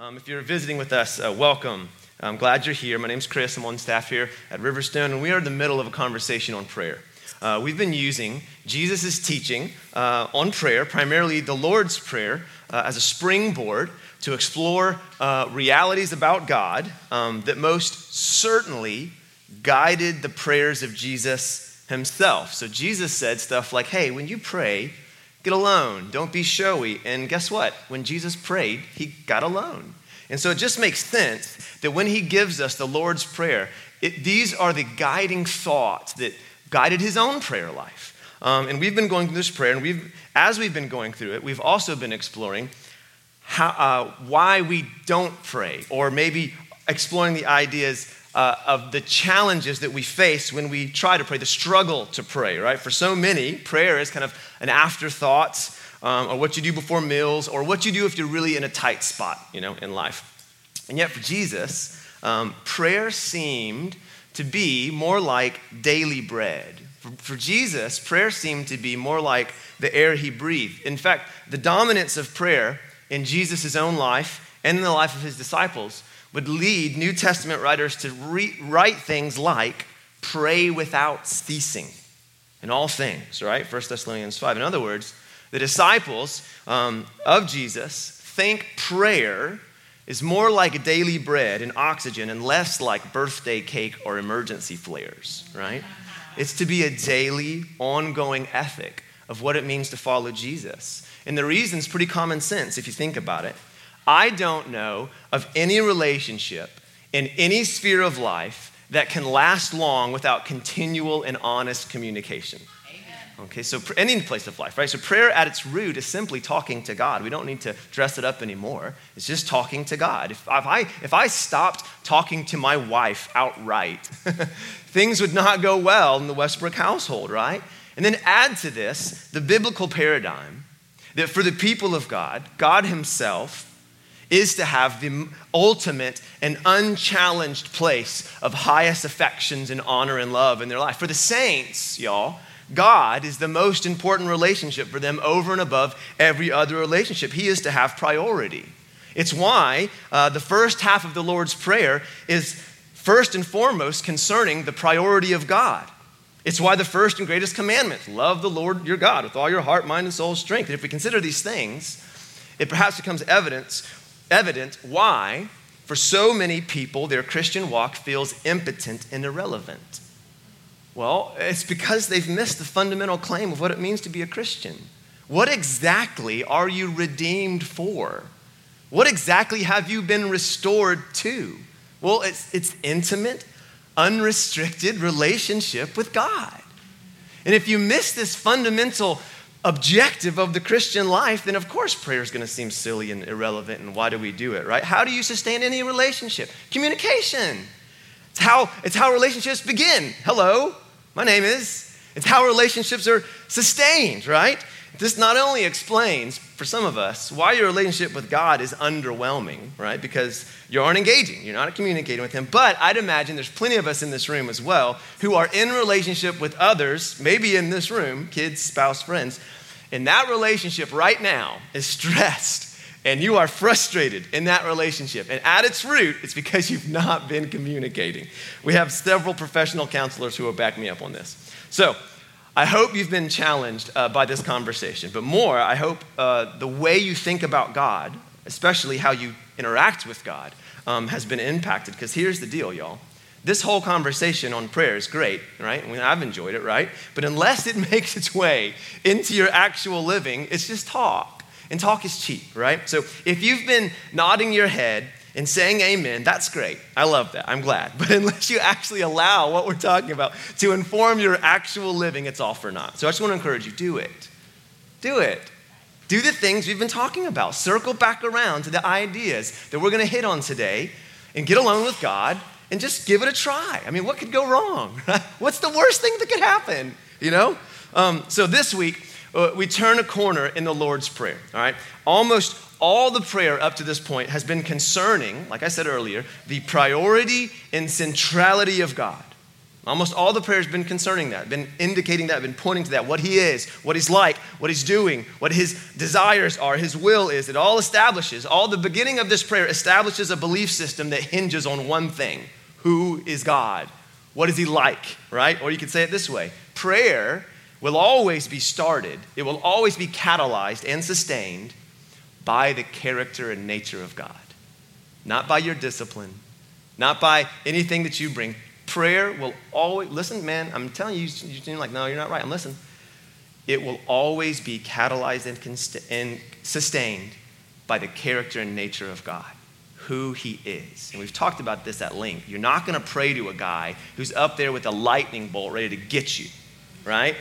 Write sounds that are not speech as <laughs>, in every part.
Um, if you're visiting with us, uh, welcome. I'm glad you're here. My name's Chris. I'm on staff here at Riverstone, and we are in the middle of a conversation on prayer. Uh, we've been using Jesus' teaching uh, on prayer, primarily the Lord's Prayer, uh, as a springboard to explore uh, realities about God um, that most certainly guided the prayers of Jesus himself. So Jesus said stuff like, hey, when you pray, Get alone. Don't be showy. And guess what? When Jesus prayed, he got alone. And so it just makes sense that when he gives us the Lord's Prayer, it, these are the guiding thoughts that guided his own prayer life. Um, and we've been going through this prayer, and we've, as we've been going through it, we've also been exploring how, uh, why we don't pray, or maybe exploring the ideas uh, of the challenges that we face when we try to pray, the struggle to pray, right? For so many, prayer is kind of an afterthought, um, or what you do before meals, or what you do if you're really in a tight spot, you know, in life. And yet, for Jesus, um, prayer seemed to be more like daily bread. For, for Jesus, prayer seemed to be more like the air he breathed. In fact, the dominance of prayer in Jesus' own life and in the life of his disciples would lead New Testament writers to re- write things like pray without ceasing in all things, right? 1 Thessalonians 5. In other words, the disciples um, of Jesus think prayer is more like daily bread and oxygen and less like birthday cake or emergency flares, right? It's to be a daily, ongoing ethic of what it means to follow Jesus. And the reason's pretty common sense if you think about it. I don't know of any relationship in any sphere of life that can last long without continual and honest communication. Okay, so any place of life, right? So prayer at its root is simply talking to God. We don't need to dress it up anymore. It's just talking to God. If, if I, if I stopped talking to my wife outright, <laughs> things would not go well in the Westbrook household, right? And then add to this the biblical paradigm that for the people of God, God Himself is to have the ultimate and unchallenged place of highest affections and honor and love in their life. For the saints, y'all, God is the most important relationship for them over and above every other relationship. He is to have priority. It's why uh, the first half of the Lord's Prayer is first and foremost concerning the priority of God. It's why the first and greatest commandment love the Lord your God with all your heart, mind, and soul, strength. And if we consider these things, it perhaps becomes evidence evident why, for so many people, their Christian walk feels impotent and irrelevant. Well, it's because they've missed the fundamental claim of what it means to be a Christian. What exactly are you redeemed for? What exactly have you been restored to? Well, it's, it's intimate, unrestricted relationship with God. And if you miss this fundamental objective of the Christian life, then of course prayer is going to seem silly and irrelevant. And why do we do it, right? How do you sustain any relationship? Communication. It's how, it's how relationships begin. Hello, my name is. It's how relationships are sustained, right? This not only explains, for some of us, why your relationship with God is underwhelming, right? Because you aren't engaging, you're not communicating with Him. But I'd imagine there's plenty of us in this room as well who are in relationship with others, maybe in this room, kids, spouse, friends, and that relationship right now is stressed and you are frustrated in that relationship. And at its root, it's because you've not been communicating. We have several professional counselors who will back me up on this. So, I hope you've been challenged uh, by this conversation, but more, I hope uh, the way you think about God, especially how you interact with God, um, has been impacted. Because here's the deal, y'all. This whole conversation on prayer is great, right? I mean, I've enjoyed it, right? But unless it <laughs> makes its way into your actual living, it's just talk. And talk is cheap, right? So if you've been nodding your head and saying amen, that's great. I love that. I'm glad. <laughs> But unless you actually allow what we're talking about to inform your actual living, it's all for naught. So I just want to encourage you do it. Do it. Do the things we've been talking about. Circle back around to the ideas that we're going to hit on today and get alone with God and just give it a try. I mean, what could go wrong? <laughs> What's the worst thing that could happen? You know? Um, so this week, uh, we turn a corner in the Lord's Prayer, all right? Almost all the prayer up to this point has been concerning, like I said earlier, the priority and centrality of God. Almost all the prayers been concerning that, been indicating that, been pointing to that, what he is, what he's like, what he's doing, what his desires are, his will is. It all establishes, all the beginning of this prayer establishes a belief system that hinges on one thing who is God? What is he like, right? Or you could say it this way prayer will always be started, it will always be catalyzed and sustained by the character and nature of God, not by your discipline, not by anything that you bring. Prayer will always, listen, man, I'm telling you, you seem like, no, you're not right. I'm listening. It will always be catalyzed and, and sustained by the character and nature of God, who He is. And we've talked about this at length. You're not going to pray to a guy who's up there with a lightning bolt ready to get you, right?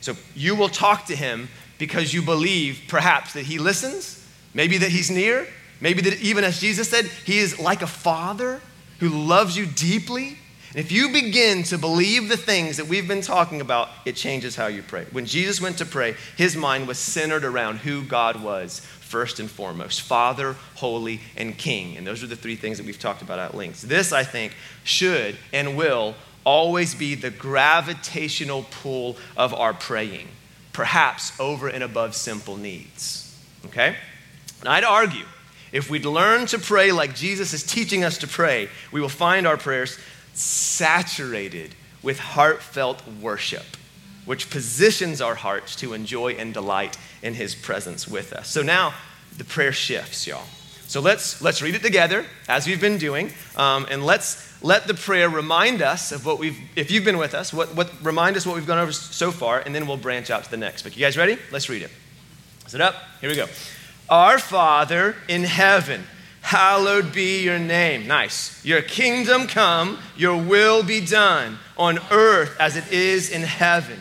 So you will talk to Him because you believe perhaps that He listens, maybe that He's near, maybe that even as Jesus said, He is like a father who loves you deeply and if you begin to believe the things that we've been talking about, it changes how you pray. When Jesus went to pray, his mind was centered around who God was first and foremost Father, Holy, and King. And those are the three things that we've talked about at length. This, I think, should and will always be the gravitational pull of our praying, perhaps over and above simple needs. Okay? And I'd argue if we'd learn to pray like Jesus is teaching us to pray, we will find our prayers saturated with heartfelt worship, which positions our hearts to enjoy and delight in His presence with us. So now the prayer shifts, y'all. So let's, let's read it together as we've been doing, um, and let's let the prayer remind us of what we've, if you've been with us, what, what remind us what we've gone over so far, and then we'll branch out to the next. But you guys ready? Let's read it. Sit up. Here we go. Our Father in heaven hallowed be your name. Nice. Your kingdom come, your will be done on earth as it is in heaven.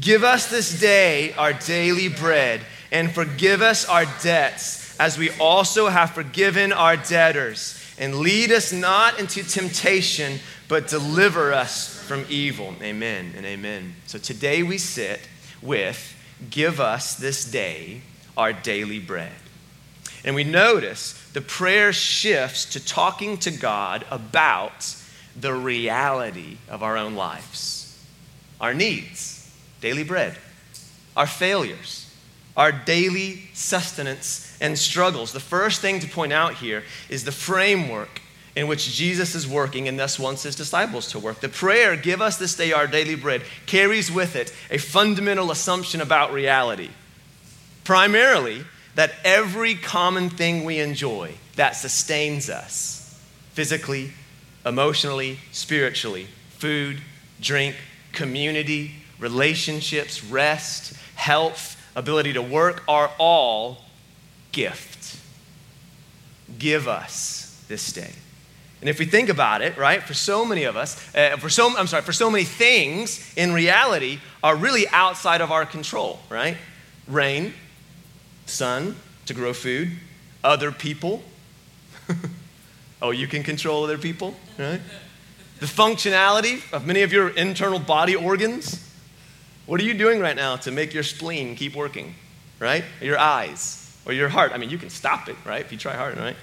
Give us this day our daily bread, and forgive us our debts as we also have forgiven our debtors. And lead us not into temptation, but deliver us from evil. Amen and amen. So today we sit with Give us this day our daily bread. And we notice the prayer shifts to talking to God about the reality of our own lives our needs, daily bread, our failures, our daily sustenance and struggles. The first thing to point out here is the framework in which Jesus is working and thus wants his disciples to work. The prayer, give us this day our daily bread, carries with it a fundamental assumption about reality. Primarily, that every common thing we enjoy that sustains us physically, emotionally, spiritually food, drink, community, relationships, rest, health, ability to work are all gift. Give us this day. And if we think about it, right, for so many of us, uh, for so I'm sorry, for so many things in reality are really outside of our control, right? Rain, sun to grow food, other people. <laughs> oh, you can control other people, right? The functionality of many of your internal body organs. What are you doing right now to make your spleen keep working, right? Your eyes or your heart. I mean, you can stop it, right? If you try hard, right?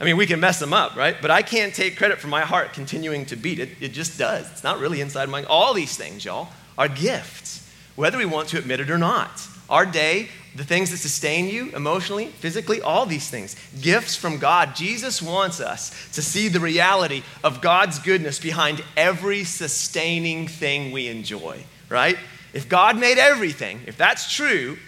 I mean, we can mess them up, right? But I can't take credit for my heart continuing to beat. It, it just does. It's not really inside my. All these things, y'all, are gifts, whether we want to admit it or not. Our day, the things that sustain you emotionally, physically, all these things, gifts from God. Jesus wants us to see the reality of God's goodness behind every sustaining thing we enjoy, right? If God made everything, if that's true,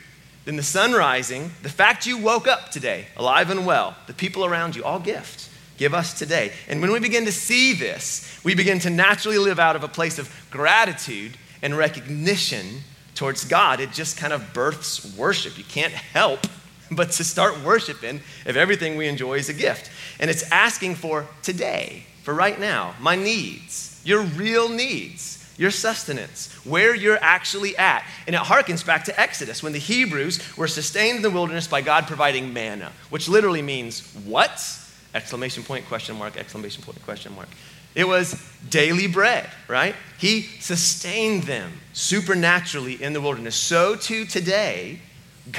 then the sun rising, the fact you woke up today, alive and well, the people around you, all gifts. Give us today. And when we begin to see this, we begin to naturally live out of a place of gratitude and recognition towards God, it just kind of births worship. You can't help <laughs> but to start worshiping if everything we enjoy is a gift. And it's asking for today, for right now, my needs, your real needs, your sustenance, where you're actually at. And it harkens back to Exodus when the Hebrews were sustained in the wilderness by God providing manna, which literally means what? Exclamation point, question mark, exclamation point, question mark. It was daily bread, right? He sustained them supernaturally in the wilderness. So too today,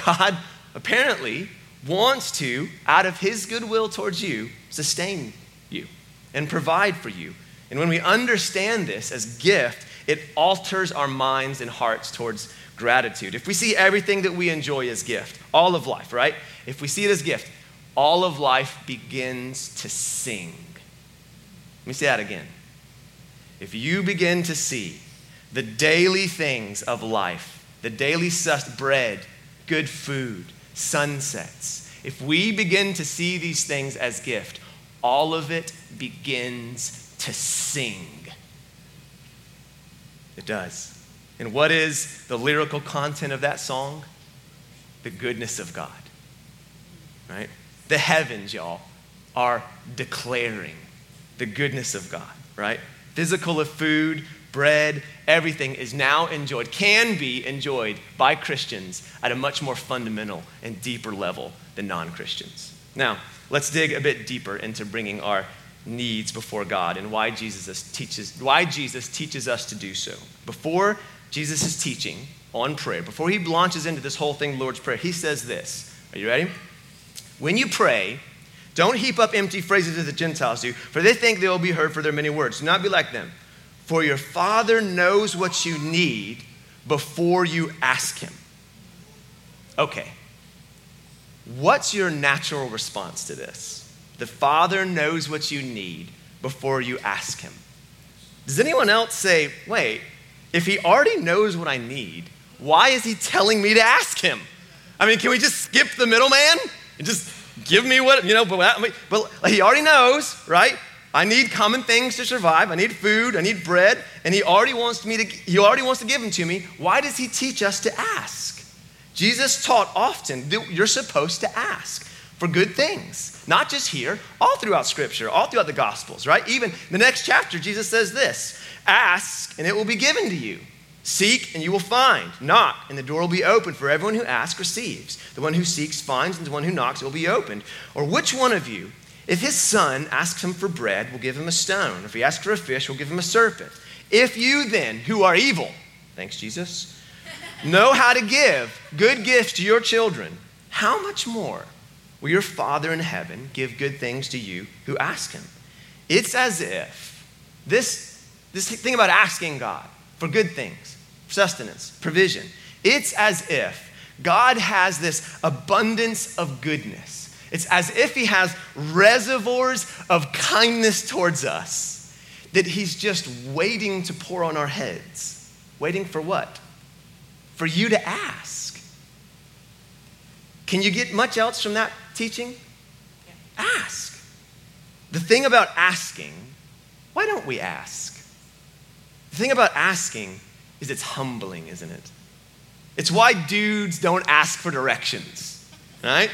God apparently wants to, out of his goodwill towards you, sustain you and provide for you And when we understand this as gift, it alters our minds and hearts towards gratitude. If we see everything that we enjoy as gift, all of life, right? If we see it as gift, all of life begins to sing. Let me say that again. If you begin to see the daily things of life, the daily bread, good food, sunsets, if we begin to see these things as gift, all of it begins to sing. It does. And what is the lyrical content of that song? The goodness of God. Right? The heavens, y'all, are declaring the goodness of God, right? Physical of food, bread, everything is now enjoyed, can be enjoyed by Christians at a much more fundamental and deeper level than non Christians. Now, let's dig a bit deeper into bringing our needs before God and why Jesus teaches, why Jesus teaches us to do so. Before Jesus' teaching on prayer, before he launches into this whole thing, Lord's Prayer, he says this. Are you ready? When you pray, don't heap up empty phrases as the Gentiles do, for they think they will be heard for their many words. Do not be like them. For your Father knows what you need before you ask Him. Okay. What's your natural response to this? The Father knows what you need before you ask Him. Does anyone else say, wait, if He already knows what I need, why is He telling me to ask Him? I mean, can we just skip the middleman and just give me what, you know, but, but He already knows, right? I need common things to survive. I need food. I need bread. And he already wants me to, he already wants to give them to me. Why does he teach us to ask? Jesus taught often that you're supposed to ask for good things. Not just here, all throughout Scripture, all throughout the Gospels, right? Even the next chapter, Jesus says this Ask, and it will be given to you. Seek, and you will find. Knock, and the door will be opened. For everyone who asks receives. The one who seeks finds, and the one who knocks will be opened. Or which one of you, if his son asks him for bread, will give him a stone? If he asks for a fish, will give him a serpent? If you then, who are evil, thanks Jesus, know how to give good gifts to your children, how much more? Will your Father in heaven give good things to you who ask him? It's as if this, this thing about asking God for good things, sustenance, provision, it's as if God has this abundance of goodness. It's as if He has reservoirs of kindness towards us that He's just waiting to pour on our heads. Waiting for what? For you to ask. Can you get much else from that teaching? Ask. The thing about asking, why don't we ask? The thing about asking is it's humbling, isn't it? It's why dudes don't ask for directions, right?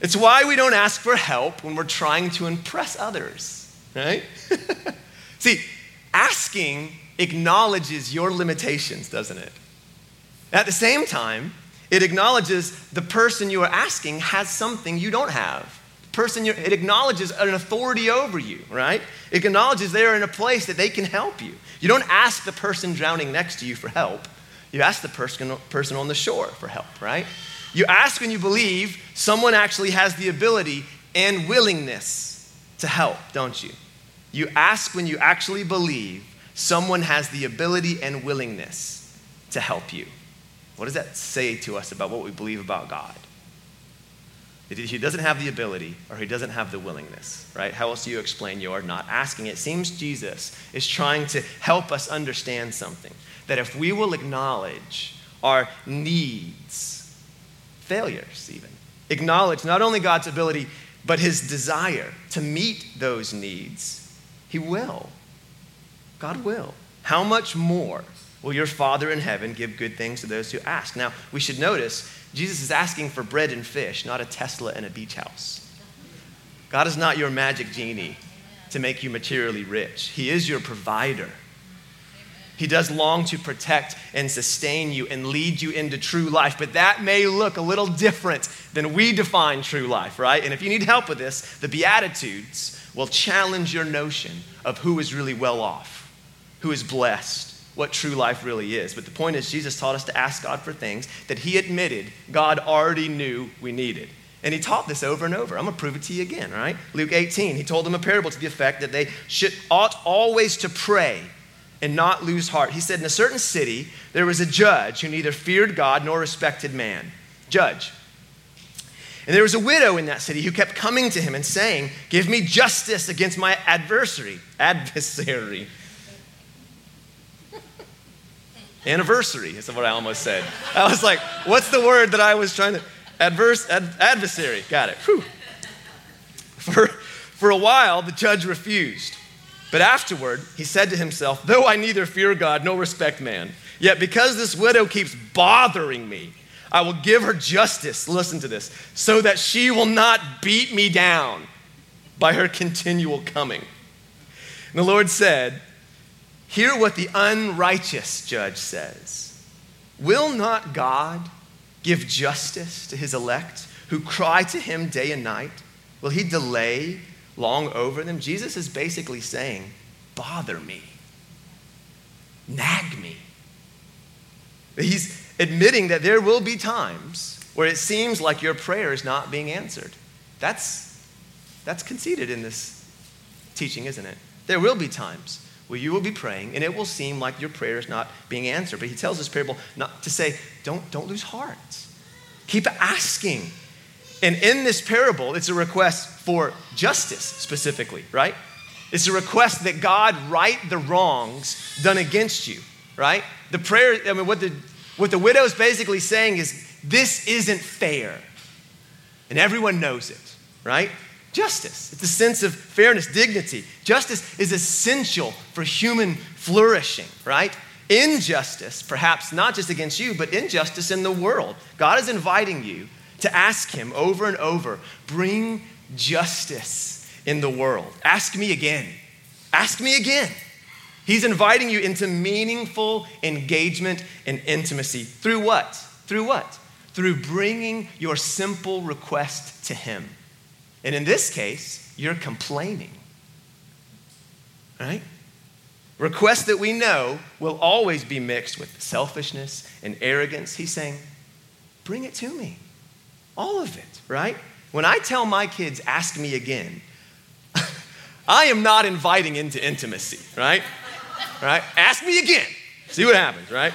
It's why we don't ask for help when we're trying to impress others, right? <laughs> See, asking acknowledges your limitations, doesn't it? At the same time, it acknowledges the person you are asking has something you don't have. The person it acknowledges an authority over you, right? It acknowledges they're in a place that they can help you. You don't ask the person drowning next to you for help. You ask the person, person on the shore for help, right? You ask when you believe someone actually has the ability and willingness to help, don't you? You ask when you actually believe someone has the ability and willingness to help you. What does that say to us about what we believe about God? That he doesn't have the ability or he doesn't have the willingness, right? How else do you explain your not asking? It seems Jesus is trying to help us understand something. That if we will acknowledge our needs, failures even, acknowledge not only God's ability, but his desire to meet those needs, he will. God will. How much more will your Father in heaven give good things to those who ask? Now, we should notice Jesus is asking for bread and fish, not a Tesla and a beach house. God is not your magic genie to make you materially rich, He is your provider. He does long to protect and sustain you and lead you into true life, but that may look a little different than we define true life, right? And if you need help with this, the Beatitudes will challenge your notion of who is really well off, who is blessed, what true life really is. But the point is, Jesus taught us to ask God for things that He admitted God already knew we needed. And he taught this over and over. I'm going to prove it to you again, right? Luke 18, he told them a parable to the effect that they should ought always to pray and not lose heart. He said, In a certain city, there was a judge who neither feared God nor respected man. Judge. And there was a widow in that city who kept coming to him and saying, Give me justice against my adversary. Adversary. Anniversary is what I almost said. I was like, What's the word that I was trying to. Adverse, ad, adversary. Got it. Whew. For, for a while, the judge refused. But afterward, he said to himself, Though I neither fear God nor respect man, yet because this widow keeps bothering me, I will give her justice, listen to this, so that she will not beat me down by her continual coming. And the Lord said, Hear what the unrighteous judge says. Will not God give justice to his elect who cry to him day and night? Will he delay long over them? Jesus is basically saying, Bother me, nag me. He's admitting that there will be times where it seems like your prayer is not being answered. That's, that's conceded in this teaching, isn't it? There will be times where you will be praying and it will seem like your prayer is not being answered. But he tells this parable not to say, don't, don't lose heart. Keep asking. And in this parable, it's a request for justice specifically, right? It's a request that God right the wrongs done against you, right? The prayer, I mean, what the, what the widow is basically saying is, this isn't fair. And everyone knows it, right? Justice. It's a sense of fairness, dignity. Justice is essential for human flourishing, right? Injustice, perhaps not just against you, but injustice in the world. God is inviting you to ask Him over and over bring justice in the world. Ask me again. Ask me again. He's inviting you into meaningful engagement and intimacy. Through what? Through what? Through bringing your simple request to Him. And in this case, you're complaining. Right? Requests that we know will always be mixed with selfishness and arrogance. He's saying, Bring it to me. All of it, right? When I tell my kids, ask me again, <laughs> I am not inviting into intimacy, right? Right? Ask me again. See what happens, right?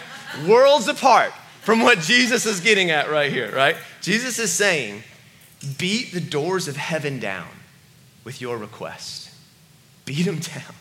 Worlds apart from what Jesus is getting at right here, right? Jesus is saying, beat the doors of heaven down with your request. Beat them down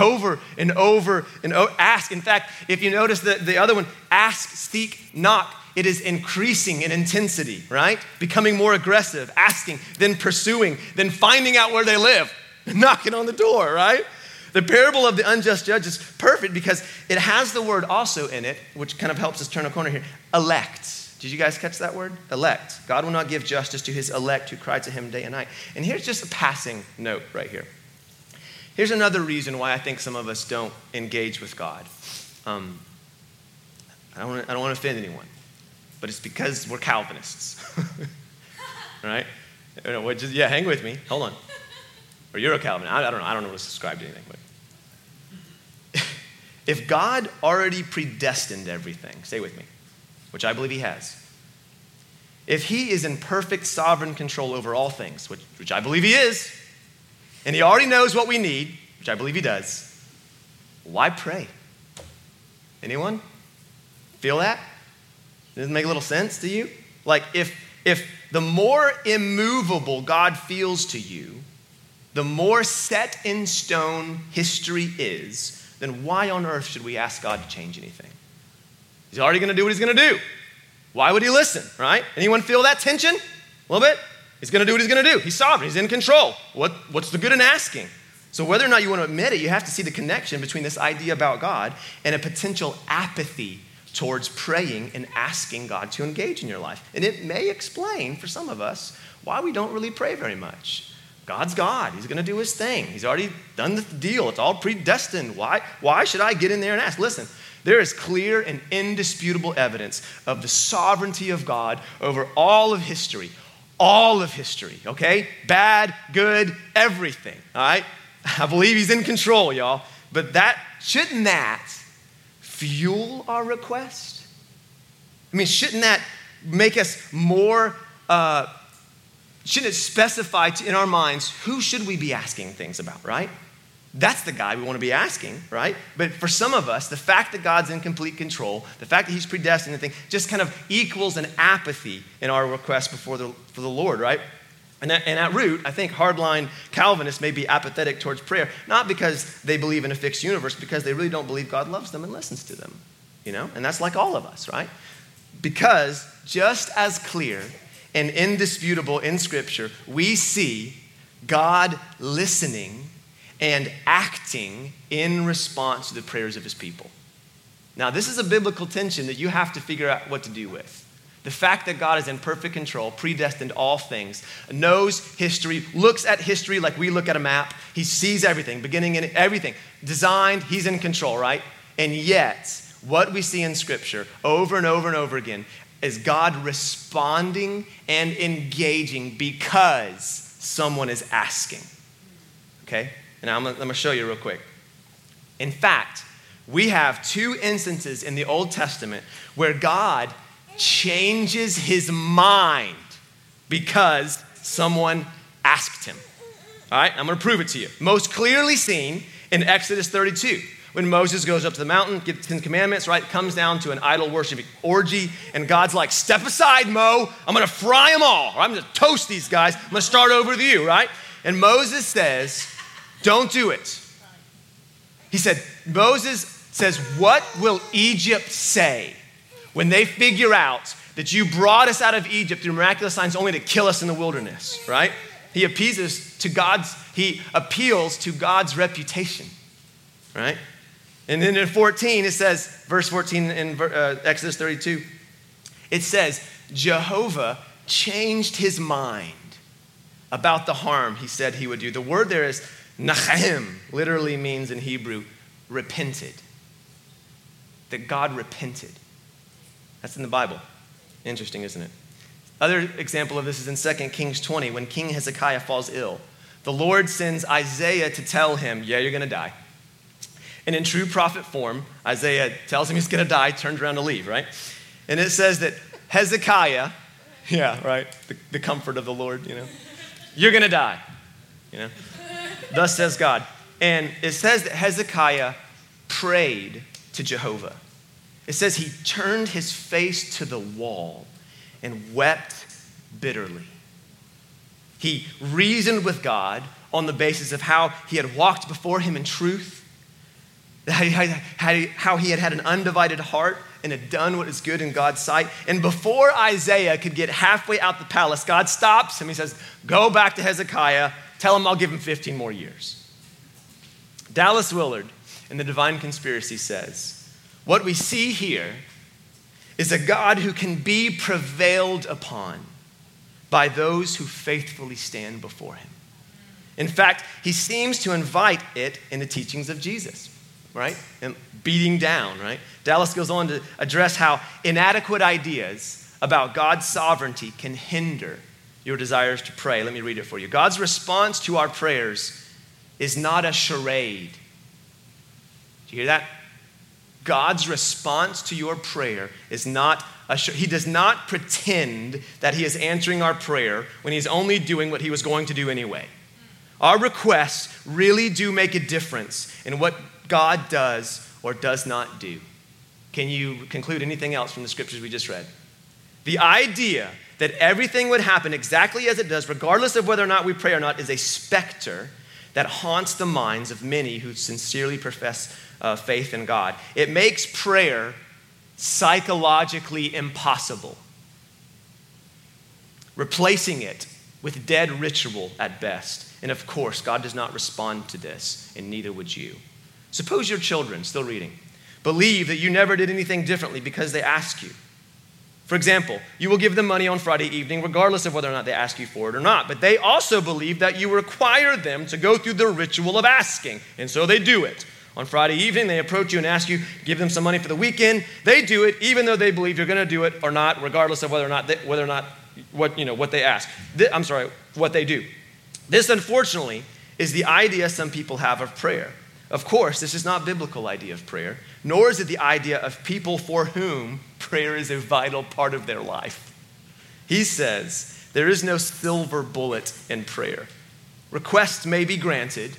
over and over and. Ask. In fact, if you notice the, the other one, ask, seek, knock it is increasing in intensity, right? Becoming more aggressive, asking, then pursuing, then finding out where they live, <laughs> knocking on the door, right? The parable of the unjust judge is perfect because it has the word also in it, which kind of helps us turn a corner here elect. Did you guys catch that word? Elect. God will not give justice to his elect who cry to him day and night. And here's just a passing note right here. Here's another reason why I think some of us don't engage with God. Um, I don't want to offend anyone but it's because we're Calvinists. <laughs> right? Just, yeah, hang with me. Hold on. Or you're a Calvinist. I, I don't know. I don't know to subscribe to anything. But <laughs> if God already predestined everything, stay with me, which I believe He has. If He is in perfect sovereign control over all things, which, which I believe He is, and He already knows what we need, which I believe He does, why pray? Anyone? Feel that? Does it make a little sense to you? Like, if, if the more immovable God feels to you, the more set in stone history is, then why on earth should we ask God to change anything? He's already going to do what he's going to do. Why would he listen, right? Anyone feel that tension? A little bit? He's going to do what he's going to do. He's sovereign, he's in control. What, what's the good in asking? So, whether or not you want to admit it, you have to see the connection between this idea about God and a potential apathy towards praying and asking God to engage in your life. And it may explain for some of us why we don't really pray very much. God's God. He's going to do his thing. He's already done the deal. It's all predestined. Why, why should I get in there and ask? Listen, there is clear and indisputable evidence of the sovereignty of God over all of history. All of history, okay? Bad, good, everything, all right? I believe he's in control, y'all. But that, shouldn't that fuel our request? I mean, shouldn't that make us more uh, shouldn't it specify to, in our minds who should we be asking things about, right? That's the guy we want to be asking, right? But for some of us, the fact that God's in complete control, the fact that He's predestined thing, just kind of equals an apathy in our request before the, for the Lord, right? And at, and at root, I think hardline Calvinists may be apathetic towards prayer, not because they believe in a fixed universe, because they really don't believe God loves them and listens to them, you know? And that's like all of us, right? Because just as clear and indisputable in Scripture, we see God listening and acting in response to the prayers of his people. Now, this is a biblical tension that you have to figure out what to do with. The fact that God is in perfect control, predestined all things, knows history, looks at history like we look at a map. He sees everything, beginning in everything, designed, he's in control, right? And yet, what we see in Scripture over and over and over again is God responding and engaging because someone is asking. Okay? And I'm I'm gonna show you real quick. In fact, we have two instances in the Old Testament where God changes his mind because someone asked him. All right, I'm gonna prove it to you. Most clearly seen in Exodus 32 when Moses goes up to the mountain, gets the Ten Commandments, right? Comes down to an idol worshiping orgy, and God's like, Step aside, Mo. I'm gonna fry them all. I'm gonna toast these guys. I'm gonna start over with you, right? And Moses says, Don't do it. He said, Moses says, What will Egypt say when they figure out that you brought us out of Egypt through miraculous signs only to kill us in the wilderness, right? He appeases to God's, he appeals to God's reputation, right? And then in 14, it says, verse 14 in uh, Exodus 32, it says, Jehovah changed his mind about the harm he said he would do. The word there is nachem, literally means in Hebrew, repented. That God repented. That's in the Bible. Interesting, isn't it? Other example of this is in 2 Kings 20 when King Hezekiah falls ill. The Lord sends Isaiah to tell him, Yeah, you're going to die. And in true prophet form, Isaiah tells him he's going to die, turns around to leave, right? And it says that Hezekiah, <laughs> yeah, right, the, the comfort of the Lord, you know, you're going to die, you know. Thus says God. And it says that Hezekiah prayed to Jehovah. It says he turned his face to the wall and wept bitterly. He reasoned with God on the basis of how he had walked before him in truth how he had had an undivided heart and had done what is good in God's sight. And before Isaiah could get halfway out the palace, God stops him. He says, Go back to Hezekiah, tell him I'll give him 15 more years. Dallas Willard in The Divine Conspiracy says, What we see here is a God who can be prevailed upon by those who faithfully stand before him. In fact, he seems to invite it in the teachings of Jesus right? And beating down, right? Dallas goes on to address how inadequate ideas about God's sovereignty can hinder your desires to pray. Let me read it for you. God's response to our prayers is not a charade. Do you hear that? God's response to your prayer is not a he does not pretend that he is answering our prayer when he's only doing what he was going to do anyway. Our requests really do make a difference in what God does or does not do. Can you conclude anything else from the scriptures we just read? The idea that everything would happen exactly as it does, regardless of whether or not we pray or not, is a specter that haunts the minds of many who sincerely profess uh, faith in God. It makes prayer psychologically impossible, replacing it with dead ritual at best. And of course, God does not respond to this, and neither would you. Suppose your children, still reading, believe that you never did anything differently because they ask you. For example, you will give them money on Friday evening, regardless of whether or not they ask you for it or not. But they also believe that you require them to go through the ritual of asking, and so they do it. On Friday evening, they approach you and ask you, give them some money for the weekend. They do it, even though they believe you're going to do it or not, regardless of whether or not they, whether or not what you know what they ask. I'm sorry, what they do. This, unfortunately, is the idea some people have of prayer. Of course, this is not biblical idea of prayer, nor is it the idea of people for whom prayer is a vital part of their life. He says There is no silver bullet in prayer. Requests may be granted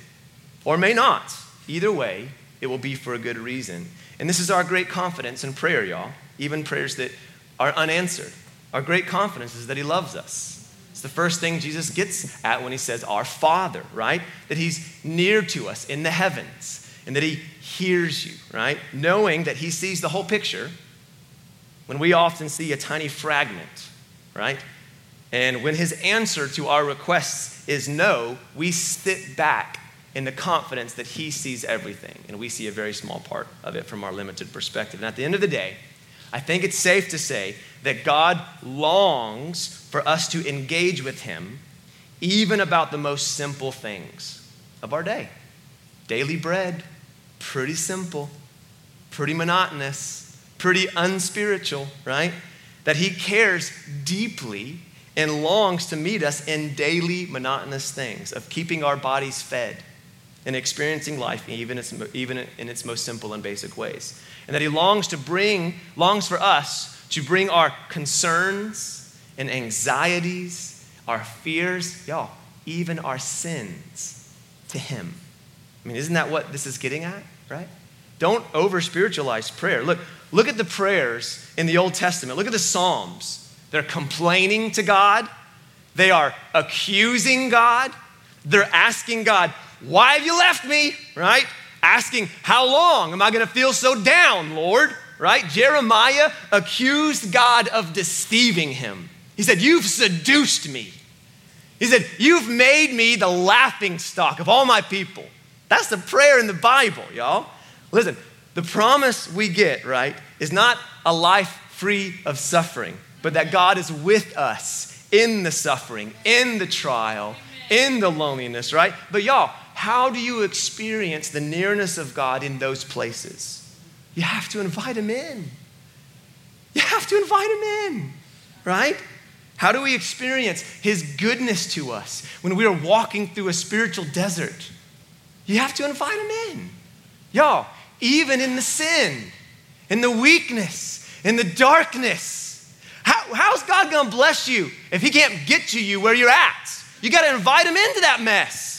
or may not. Either way, it will be for a good reason. And this is our great confidence in prayer, y'all, even prayers that are unanswered. Our great confidence is that He loves us. The first thing Jesus gets at when He says, Our Father, right? That He's near to us in the heavens and that He hears you, right? Knowing that He sees the whole picture when we often see a tiny fragment, right? And when His answer to our requests is no, we sit back in the confidence that He sees everything, and we see a very small part of it from our limited perspective. And at the end of the day, I think it's safe to say that God longs for us to engage with Him even about the most simple things of our day daily bread, pretty simple, pretty monotonous, pretty unspiritual, right? That He cares deeply and longs to meet us in daily monotonous things of keeping our bodies fed and experiencing life even, even in its most simple and basic ways. And that He longs to bring, longs for us to bring our concerns and anxieties, our fears, y'all, even our sins to Him. I mean, isn't that what this is getting at, right? Don't over spiritualize prayer. Look, look at the prayers in the Old Testament. Look at the Psalms. They're complaining to God, they are accusing God, they're asking God, Why have you left me? Right? Asking, How long am I to feel so down, Lord? Right? Jeremiah accused God of deceiving him. He said, You've seduced me. He said, You've made me the laughing stock of all my people. That's the prayer in the Bible, y'all. Listen, the promise we get, right, is not a life free of suffering, but that God is with us in the suffering, in the trial, in the loneliness, right? But y'all, how do you experience the nearness of God in those places? You have to invite Him in. You have to invite Him in, right? How do we experience His goodness to us when we are walking through a spiritual desert? You have to invite him in. Y'all, even in the sin, in the weakness, in the darkness, how, how's God gonna bless you if he can't get to you where you're at? You gotta invite him into that mess.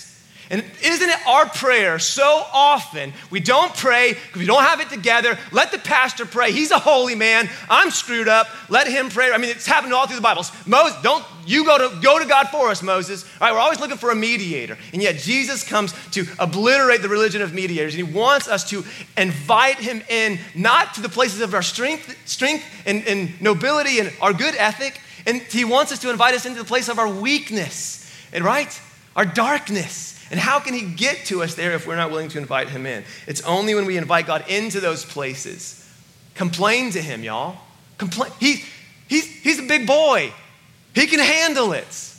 And isn't it our prayer so often? We don't pray because we don't have it together. Let the pastor pray. He's a holy man. I'm screwed up. Let him pray. I mean, it's happened all through the Bible. Moses, don't you go to go to God for us, Moses. All right, we're always looking for a mediator. And yet Jesus comes to obliterate the religion of mediators. And he wants us to invite him in, not to the places of our strength, strength and, and nobility and our good ethic. And he wants us to invite us into the place of our weakness. And right? Our darkness. And how can He get to us there if we're not willing to invite Him in? It's only when we invite God into those places. Complain to Him, y'all. Complain. He, he's, he's a big boy, He can handle it.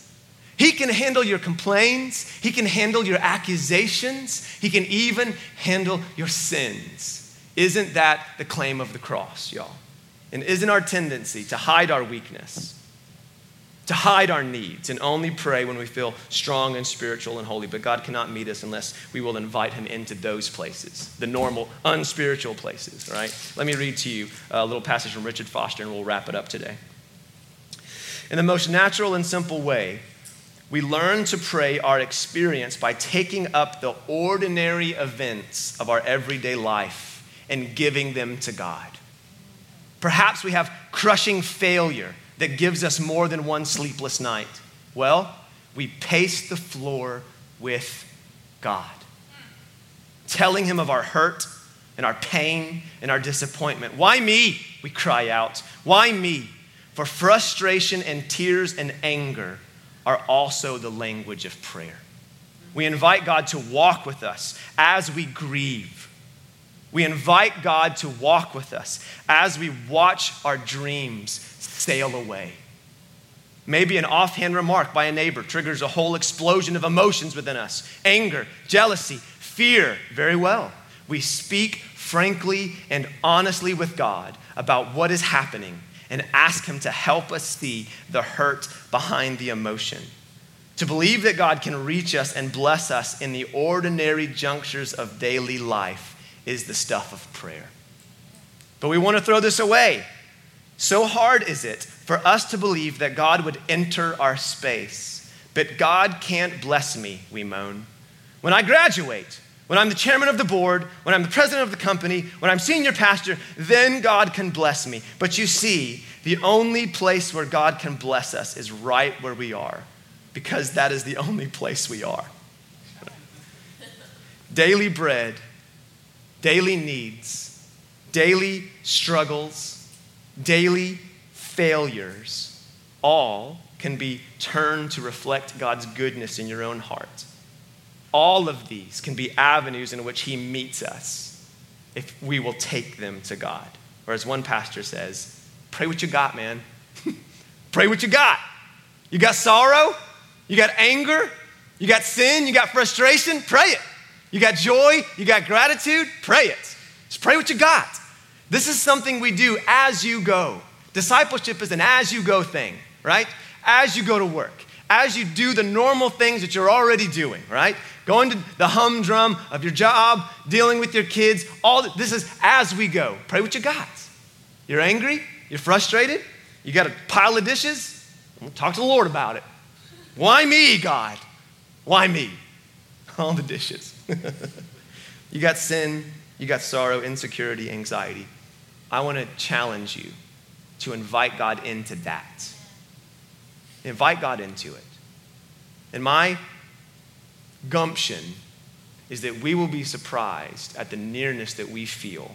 He can handle your complaints, He can handle your accusations, He can even handle your sins. Isn't that the claim of the cross, y'all? And isn't our tendency to hide our weakness? To hide our needs and only pray when we feel strong and spiritual and holy. But God cannot meet us unless we will invite Him into those places, the normal, unspiritual places, right? Let me read to you a little passage from Richard Foster and we'll wrap it up today. In the most natural and simple way, we learn to pray our experience by taking up the ordinary events of our everyday life and giving them to God. Perhaps we have crushing failure that gives us more than one sleepless night? Well, we pace the floor with God, telling Him of our hurt and our pain and our disappointment. Why me? We cry out. Why me? For frustration and tears and anger are also the language of prayer. We invite God to walk with us as we grieve. We invite God to walk with us as we watch our dreams sail away. Maybe an offhand remark by a neighbor triggers a whole explosion of emotions within us anger, jealousy, fear. Very well. We speak frankly and honestly with God about what is happening and ask Him to help us see the hurt behind the emotion. To believe that God can reach us and bless us in the ordinary junctures of daily life is the stuff of prayer. But we want to throw this away So hard is it for us to believe that God would enter our space. But God can't bless me, we moan. When I graduate, when I'm the chairman of the board, when I'm the president of the company, when I'm senior pastor, then God can bless me. But you see, the only place where God can bless us is right where we are, because that is the only place we are. <laughs> daily bread, daily needs, daily struggles, daily failures, all can be turned to reflect God's goodness in your own heart. All of these can be avenues in which He meets us if we will take them to God. Or as one pastor says, pray what you got, man. <laughs> pray what you got. You got sorrow, you got anger, you got sin, you got frustration, pray it. You got joy, you got gratitude, pray it. Just pray what you got. This is something we do as you go. Discipleship is an as you go thing, right? As you go to work, as you do the normal things that you're already doing, right? Going to the humdrum of your job, dealing with your kids, all this is as we go. Pray what you got. You're angry, you're frustrated, you got a pile of dishes, talk to the Lord about it. Why me, God? Why me? All the dishes. <laughs> you got sin, you got sorrow, insecurity, anxiety. I want to challenge you to invite God into that. Invite God into it. And my gumption is that we will be surprised at the nearness that we feel,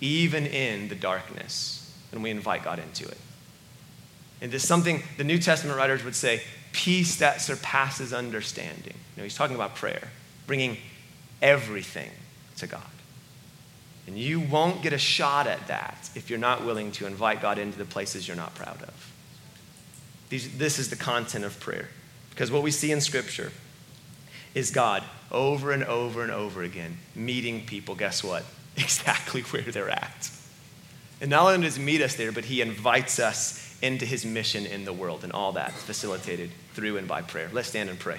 even in the darkness, when we invite God into it. And there's something the New Testament writers would say peace that surpasses understanding. You know, he's talking about prayer, bringing everything to God. And you won't get a shot at that if you're not willing to invite God into the places you're not proud of. These, this is the content of prayer. Because what we see in Scripture is God over and over and over again meeting people, guess what? <laughs> Exactly where they're at. And not only does he meet us there, but he invites us into his mission in the world, and all that facilitated through and by prayer. Let's stand and pray.